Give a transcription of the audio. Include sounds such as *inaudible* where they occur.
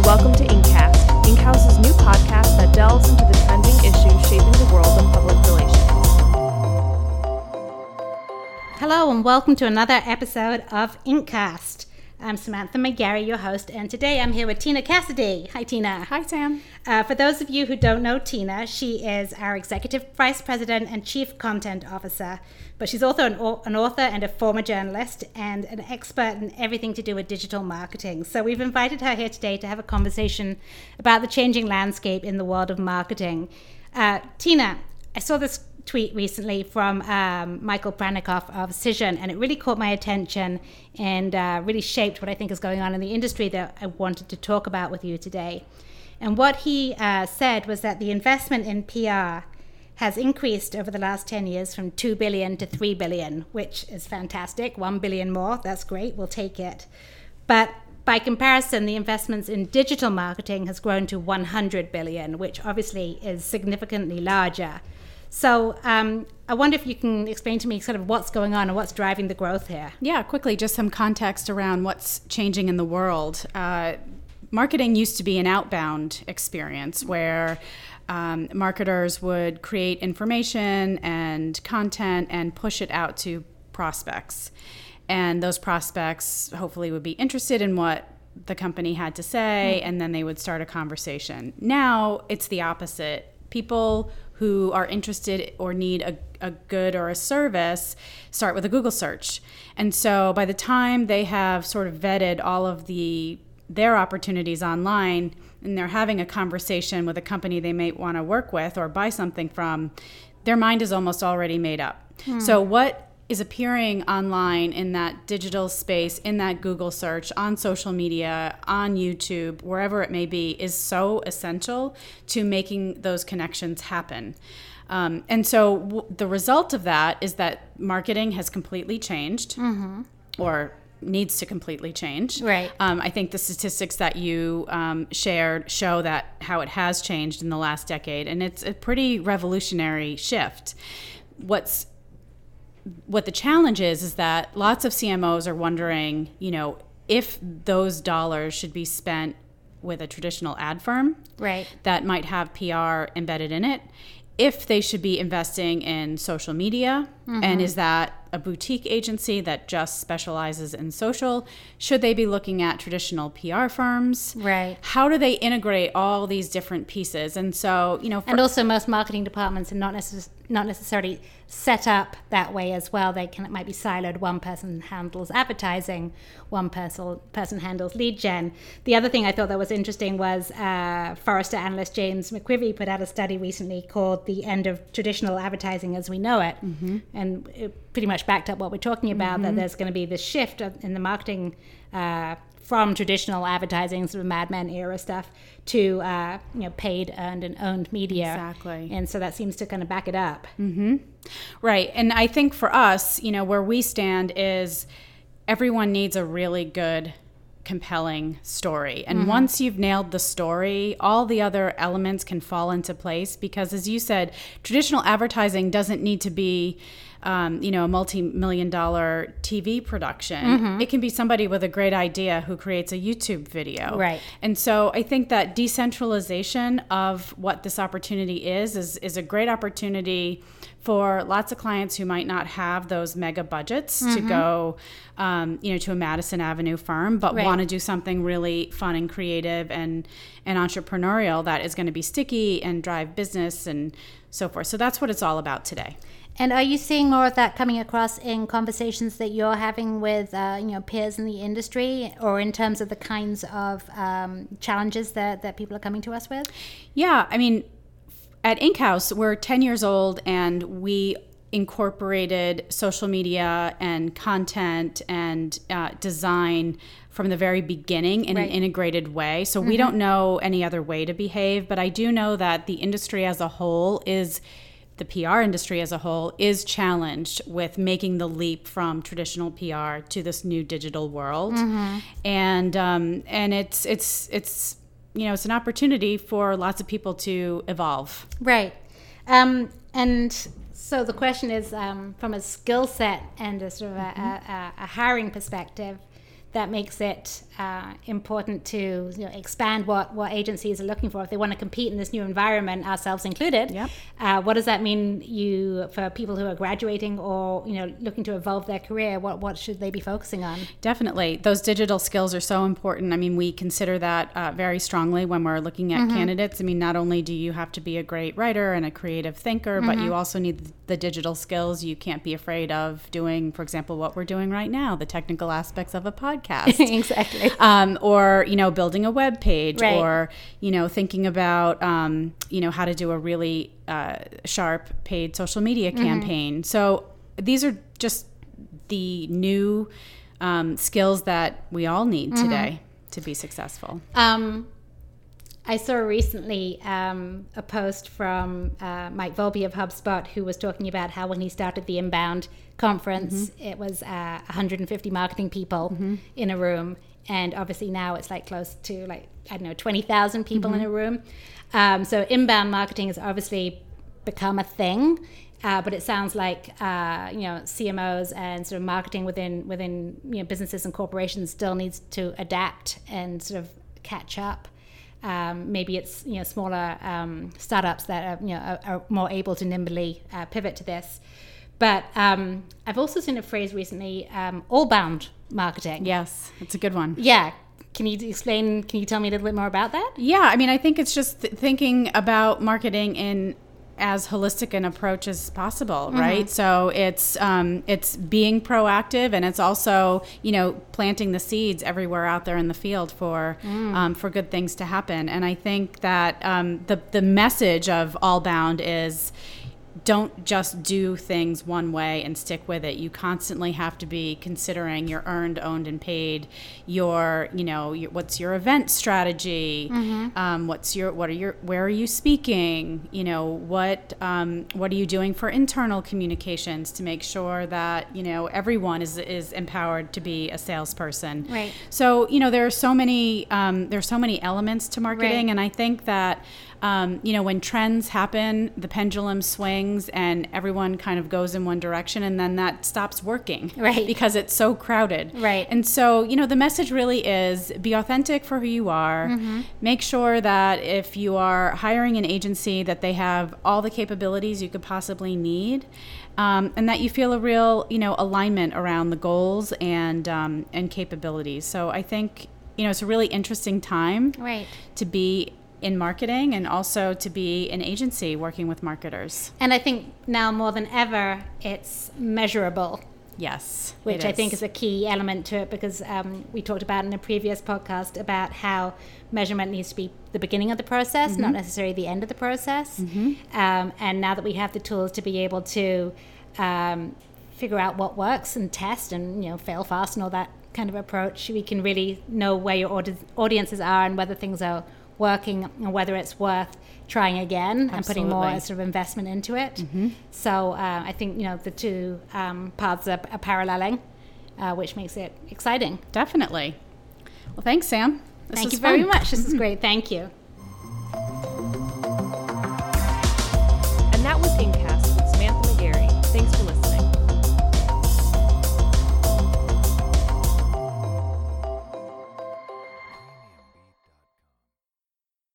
and welcome to Inkcast, Inkhouse's new podcast that delves into the trending issues shaping the world of public relations. Hello, and welcome to another episode of Inkcast. I'm Samantha McGarry, your host, and today I'm here with Tina Cassidy. Hi, Tina. Hi, Sam. Uh, for those of you who don't know Tina, she is our Executive Vice President and Chief Content Officer, but she's also an, an author and a former journalist and an expert in everything to do with digital marketing. So we've invited her here today to have a conversation about the changing landscape in the world of marketing. Uh, Tina, I saw this tweet recently from um, Michael Pranikoff of Cision, and it really caught my attention and uh, really shaped what I think is going on in the industry that I wanted to talk about with you today. And what he uh, said was that the investment in PR has increased over the last 10 years from 2 billion to 3 billion, which is fantastic. 1 billion more, that's great, we'll take it. But by comparison, the investments in digital marketing has grown to 100 billion, which obviously is significantly larger. So um, I wonder if you can explain to me sort of what's going on and what's driving the growth here. Yeah, quickly, just some context around what's changing in the world. Uh, marketing used to be an outbound experience where um, marketers would create information and content and push it out to prospects. And those prospects hopefully would be interested in what the company had to say, and then they would start a conversation. Now it's the opposite. People who are interested or need a, a good or a service start with a Google search. And so by the time they have sort of vetted all of the their opportunities online and they're having a conversation with a company they may want to work with or buy something from, their mind is almost already made up. Hmm. So what is appearing online in that digital space, in that Google search, on social media, on YouTube, wherever it may be, is so essential to making those connections happen. Um, and so w- the result of that is that marketing has completely changed, mm-hmm. or needs to completely change. Right. Um, I think the statistics that you um, shared show that how it has changed in the last decade, and it's a pretty revolutionary shift. What's what the challenge is is that lots of CMOs are wondering, you know, if those dollars should be spent with a traditional ad firm, right, that might have PR embedded in it, if they should be investing in social media, mm-hmm. and is that a boutique agency that just specializes in social? Should they be looking at traditional PR firms? Right. How do they integrate all these different pieces? And so, you know, and also most marketing departments are not necess- not necessarily set up that way as well. They can it might be siloed. One person handles advertising, one person person handles lead gen. The other thing I thought that was interesting was uh, Forrester analyst James McQuivey put out a study recently called "The End of Traditional Advertising as We Know It," mm-hmm. and it pretty much backed up what we're talking about. Mm-hmm. That there's going to be this shift in the marketing. Uh, from traditional advertising, sort of Mad Men era stuff, to uh, you know paid, earned, and owned media. Exactly. And so that seems to kind of back it up. Mm-hmm. Right. And I think for us, you know, where we stand is everyone needs a really good compelling story. And mm-hmm. once you've nailed the story, all the other elements can fall into place because as you said, traditional advertising doesn't need to be um, you know, a multi-million dollar TV production. Mm-hmm. It can be somebody with a great idea who creates a YouTube video. Right. And so I think that decentralization of what this opportunity is is, is a great opportunity for lots of clients who might not have those mega budgets mm-hmm. to go, um, you know, to a Madison Avenue firm, but right. want to do something really fun and creative and and entrepreneurial that is going to be sticky and drive business and so forth. So that's what it's all about today. And are you seeing more of that coming across in conversations that you're having with uh, you know peers in the industry, or in terms of the kinds of um, challenges that that people are coming to us with? Yeah, I mean, at Inkhouse, we're 10 years old, and we incorporated social media and content and uh, design from the very beginning in right. an integrated way. So mm-hmm. we don't know any other way to behave, but I do know that the industry as a whole is the PR industry as a whole is challenged with making the leap from traditional PR to this new digital world, mm-hmm. and um, and it's it's it's you know it's an opportunity for lots of people to evolve. Right, um, and so the question is um, from a skill set and a sort of mm-hmm. a, a, a hiring perspective that makes it uh, important to you know, expand what, what agencies are looking for if they want to compete in this new environment, ourselves included. Yep. Uh, what does that mean you for people who are graduating or you know looking to evolve their career? What what should they be focusing on? Definitely, those digital skills are so important. I mean, we consider that uh, very strongly when we're looking at mm-hmm. candidates. I mean, not only do you have to be a great writer and a creative thinker, mm-hmm. but you also need the digital skills. You can't be afraid of doing, for example, what we're doing right now, the technical aspects of a podcast. *laughs* exactly. Um, or, you know, building a web page right. or, you know, thinking about, um, you know, how to do a really uh, sharp paid social media mm-hmm. campaign. Mm-hmm. So these are just the new um, skills that we all need mm-hmm. today to be successful. Um, I saw recently um, a post from uh, Mike Volpe of HubSpot who was talking about how when he started the inbound conference, mm-hmm. it was uh, 150 marketing people mm-hmm. in a room. And obviously now it's like close to like, I don't know, 20,000 people mm-hmm. in a room. Um, so inbound marketing has obviously become a thing. Uh, but it sounds like uh, you know CMOs and sort of marketing within within you know businesses and corporations still needs to adapt and sort of catch up. Um, maybe it's you know smaller um, startups that are you know are, are more able to nimbly uh, pivot to this. But um, I've also seen a phrase recently, um, all-bound marketing. Yes, it's a good one. Yeah. Can you explain? Can you tell me a little bit more about that? Yeah, I mean, I think it's just th- thinking about marketing in as holistic an approach as possible, mm-hmm. right? So it's um, it's being proactive, and it's also you know planting the seeds everywhere out there in the field for mm. um, for good things to happen. And I think that um, the the message of All Bound is don't just do things one way and stick with it. You constantly have to be considering your earned, owned, and paid. Your, you know, your, what's your event strategy? Mm-hmm. Um, what's your, what are your, where are you speaking? You know, what, um, what are you doing for internal communications to make sure that you know everyone is is empowered to be a salesperson. Right. So you know there are so many um, there are so many elements to marketing, right. and I think that um, you know, when trends happen, the pendulum swings and everyone kind of goes in one direction and then that stops working. *laughs* Right. Because it's so crowded. Right. And so, you know, the message really is be authentic for who you are. Mm-hmm. Make sure that if you are hiring an agency that they have all the capabilities you could possibly need. Um, and that you feel a real, you know, alignment around the goals and um, and capabilities. So I think you know it's a really interesting time right. to be in marketing and also to be an agency working with marketers. And I think now more than ever, it's measurable. Yes. Which I think is a key element to it because um, we talked about in a previous podcast about how measurement needs to be the beginning of the process, mm-hmm. not necessarily the end of the process. Mm-hmm. Um, and now that we have the tools to be able to um, figure out what works and test and you know fail fast and all that kind of approach, we can really know where your audi- audiences are and whether things are working and whether it's worth trying again Absolutely. and putting more sort of investment into it. Mm-hmm. So uh, I think you know the two um, paths are, are paralleling, uh, which makes it exciting. Definitely. Well, thanks, Sam. This Thank you fun. very much. This is *laughs* great. Thank you.